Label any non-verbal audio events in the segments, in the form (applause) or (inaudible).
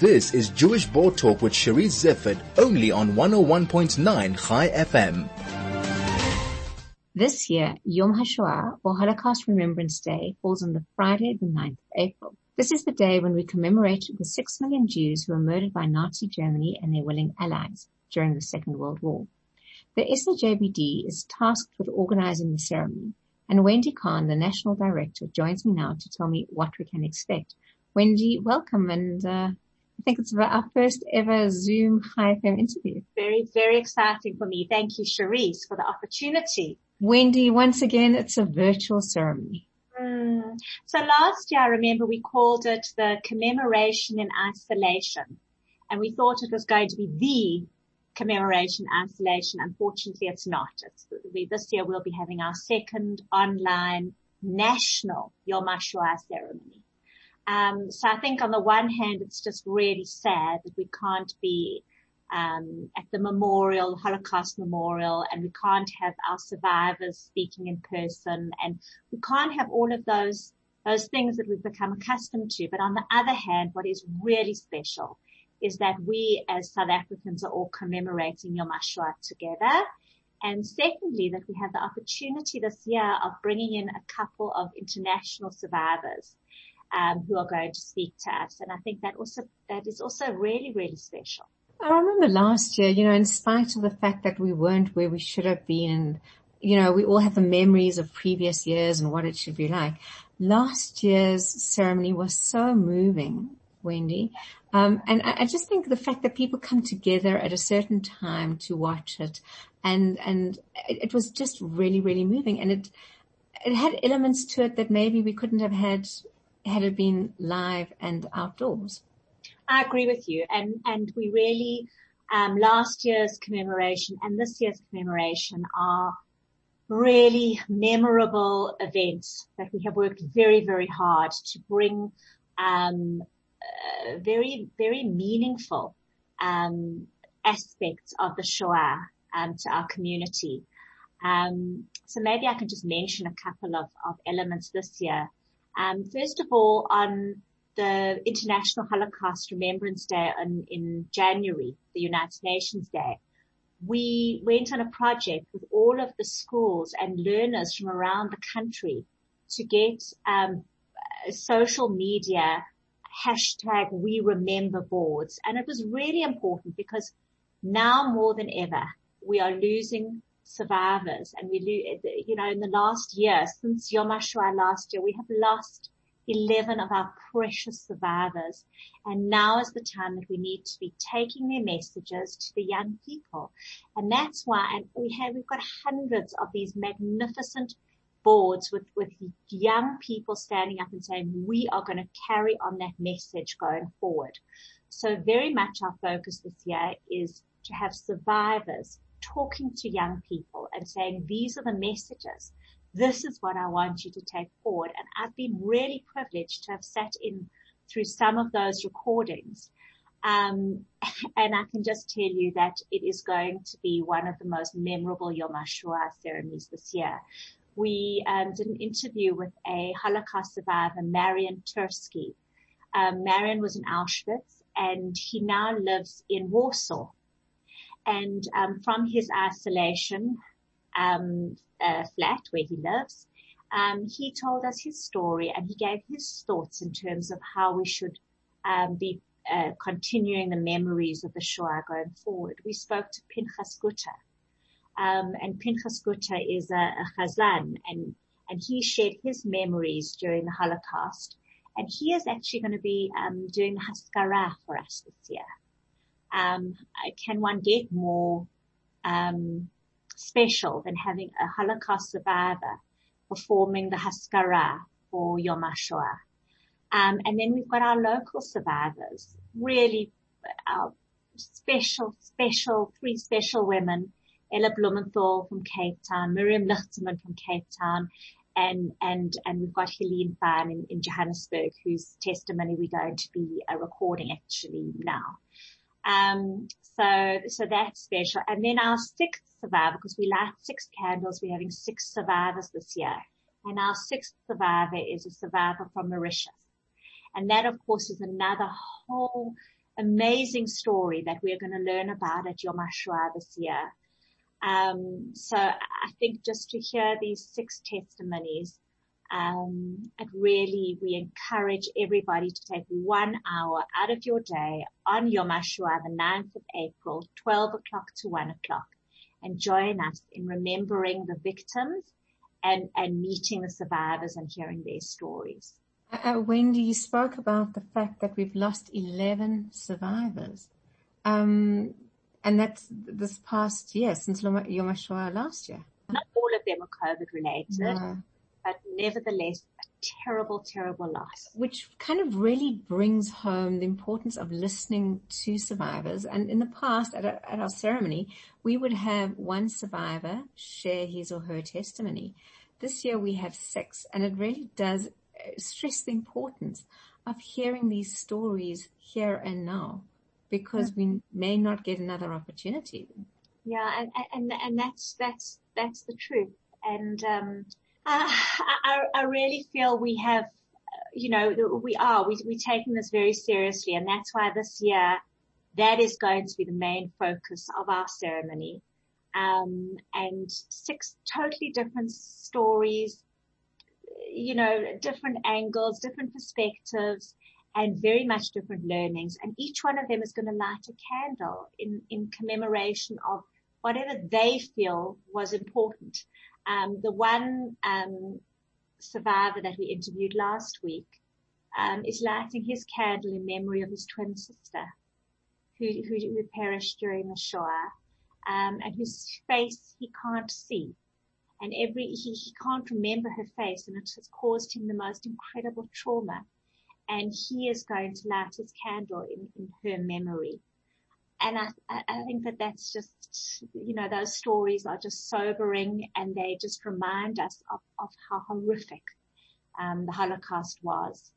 This is Jewish Board Talk with Charisse Zeifert, only on 101.9 Chai FM. This year, Yom HaShoah, or Holocaust Remembrance Day, falls on the Friday, the 9th of April. This is the day when we commemorate the six million Jews who were murdered by Nazi Germany and their willing allies during the Second World War. The SAJBD is tasked with organizing the ceremony, and Wendy Kahn, the national director, joins me now to tell me what we can expect. Wendy, welcome, and uh, I think it's our first ever Zoom Chai FM interview. Very, very exciting for me. Thank you, Charisse, for the opportunity. Wendy, once again, it's a virtual ceremony. Mm. So last year, I remember we called it the commemoration in isolation, and we thought it was going to be the commemoration isolation. Unfortunately, it's not. It's, we, this year we'll be having our second online national Yom HaShoah ceremony. Um, so I think on the one hand, it's just really sad that we can't be um, at the memorial, Holocaust memorial, and we can't have our survivors speaking in person, and we can't have all of those those things that we've become accustomed to. But on the other hand, what is really special is that we as South Africans are all commemorating Yom HaShoah together. And secondly, that we have the opportunity this year of bringing in a couple of international survivors um, who are going to speak to us. And I think that also that is also really really special. I remember last year, you know, in spite of the fact that we weren't where we should have been, you know, we all have the memories of previous years and what it should be like. Last year's ceremony was so moving, Wendy. Um, and I, I just think the fact that people come together at a certain time to watch it and, and it, it was just really, really moving. And it, it had elements to it that maybe we couldn't have had had it been live and outdoors. I agree with you. And, and we really, um, last year's commemoration and this year's commemoration are really memorable events that we have worked very, very hard to bring, um, uh, very, very meaningful, um, aspects of the Shoah, um, to our community. Um, so maybe I can just mention a couple of, of elements this year. Um, first of all, on the International Holocaust Remembrance Day in, in January, the United Nations Day, we went on a project with all of the schools and learners from around the country to get um, social media hashtag we remember boards. And it was really important because now more than ever, we are losing survivors and we, you know, in the last year, since Yom HaShoah last year, we have lost 11 of our precious survivors. And now is the time that we need to be taking their messages to the young people. And that's why, and we have, we've got hundreds of these magnificent boards with, with young people standing up and saying, we are going to carry on that message going forward. So very much our focus this year is to have survivors talking to young people and saying, these are the messages this is what I want you to take forward. And I've been really privileged to have sat in through some of those recordings. Um, (laughs) and I can just tell you that it is going to be one of the most memorable Yom HaShoah ceremonies this year. We um, did an interview with a Holocaust survivor, Marian Turski. Um, Marian was in Auschwitz and he now lives in Warsaw. And um, from his isolation, um, uh, flat where he lives. Um, he told us his story and he gave his thoughts in terms of how we should um, be uh, continuing the memories of the Shoah going forward. We spoke to Pinchas Gutter, um, and Pinchas Gutter is a, a Chazan, and and he shared his memories during the Holocaust, and he is actually going to be um, doing Haskara for us this year. Um, can one get more um, special than having a Holocaust survivor performing the Haskara for Yom HaShoah. Um, and then we've got our local survivors, really our special, special, three special women, Ella Blumenthal from Cape Town, Miriam Lichterman from Cape Town, and, and, and we've got Helene Fan in, in Johannesburg, whose testimony we're going to be uh, recording actually now. Um, so, so that's special. And then our sixth survivor, because we light six candles, we're having six survivors this year. And our sixth survivor is a survivor from Mauritius. And that of course is another whole amazing story that we're going to learn about at Yom HaShoah this year. Um, so I think just to hear these six testimonies, um, it really, we encourage everybody to take one hour out of your day on Yom HaShoah, the 9th of April, 12 o'clock to 1 o'clock, and join us in remembering the victims and, and meeting the survivors and hearing their stories. Uh, uh Wendy, you spoke about the fact that we've lost 11 survivors. Um, and that's this past year, since Yom HaShoah last year. Not all of them are COVID related. No but nevertheless, a terrible, terrible loss. Which kind of really brings home the importance of listening to survivors. And in the past, at, a, at our ceremony, we would have one survivor share his or her testimony. This year we have six, and it really does uh, stress the importance of hearing these stories here and now, because we may not get another opportunity. Yeah, and and and that's that's that's the truth. And um, I, I really feel we have, you know, we are, we, we're taking this very seriously and that's why this year that is going to be the main focus of our ceremony. Um, and six totally different stories, you know, different angles, different perspectives, and very much different learnings. And each one of them is going to light a candle in, in commemoration of whatever they feel was important. Um, the one um, survivor that we interviewed last week um, is lighting his candle in memory of his twin sister, who, who, who perished during the Shoah, um, and whose face he can't see. And every he, he can't remember her face, and it has caused him the most incredible trauma. And he is going to light his candle in, in her memory and I, I think that that's just, you know, those stories are just sobering and they just remind us of, of how horrific um, the Holocaust was.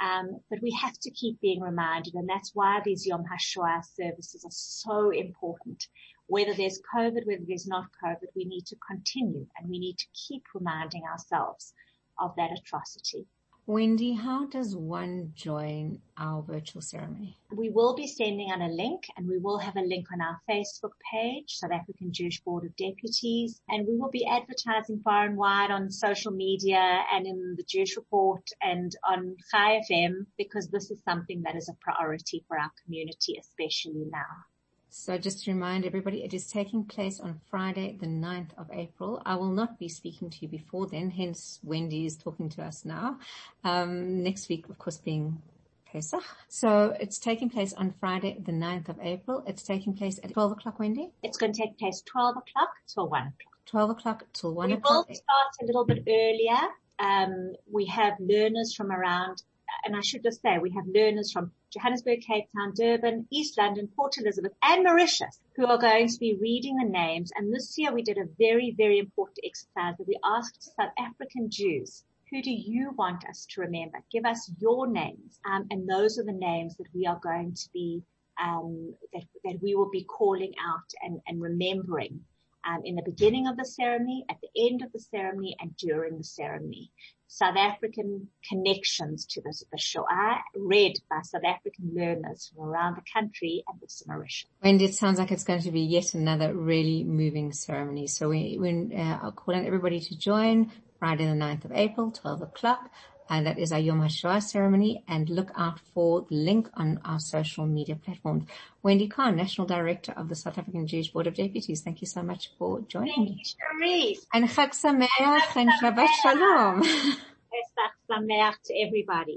Um, but we have to keep being reminded, and that's why these Yom HaShoah services are so important. Whether there's COVID, whether there's not COVID, we need to continue and we need to keep reminding ourselves of that atrocity. Wendy, how does one join our virtual ceremony? We will be sending out a link and we will have a link on our Facebook page, South African Jewish Board of Deputies, and we will be advertising far and wide on social media and in the Jewish Report and on Chai FM because this is something that is a priority for our community, especially now. So just to remind everybody, it is taking place on Friday, the 9th of April. I will not be speaking to you before then, hence Wendy is talking to us now. Um, next week, of course, being Pesach. So it's taking place on Friday, the 9th of April. It's taking place at 12 o'clock, Wendy? It's going to take place 12 o'clock till 1 o'clock. 12 o'clock till 1 we o'clock. We will start a little bit earlier. Um, we have learners from around and I should just say we have learners from Johannesburg, Cape Town, Durban, East London, Port Elizabeth and Mauritius who are going to be reading the names. And this year we did a very, very important exercise that we asked South African Jews, who do you want us to remember? Give us your names. Um, and those are the names that we are going to be, um, that, that we will be calling out and, and remembering um, in the beginning of the ceremony, at the end of the ceremony, and during the ceremony. South African connections to the, the Shoah read by South African learners from around the country and the Mauritius. And it sounds like it's going to be yet another really moving ceremony. So we, we uh, I'll call on everybody to join Friday the 9th of April, 12 o'clock and that is our Yom HaShoah ceremony and look out for the link on our social media platforms. Wendy Kahn, National Director of the South African Jewish Board of Deputies. Thank you so much for joining me. Thank And Chag Sameach and Shabbat Shalom. Pesach Sameach to everybody.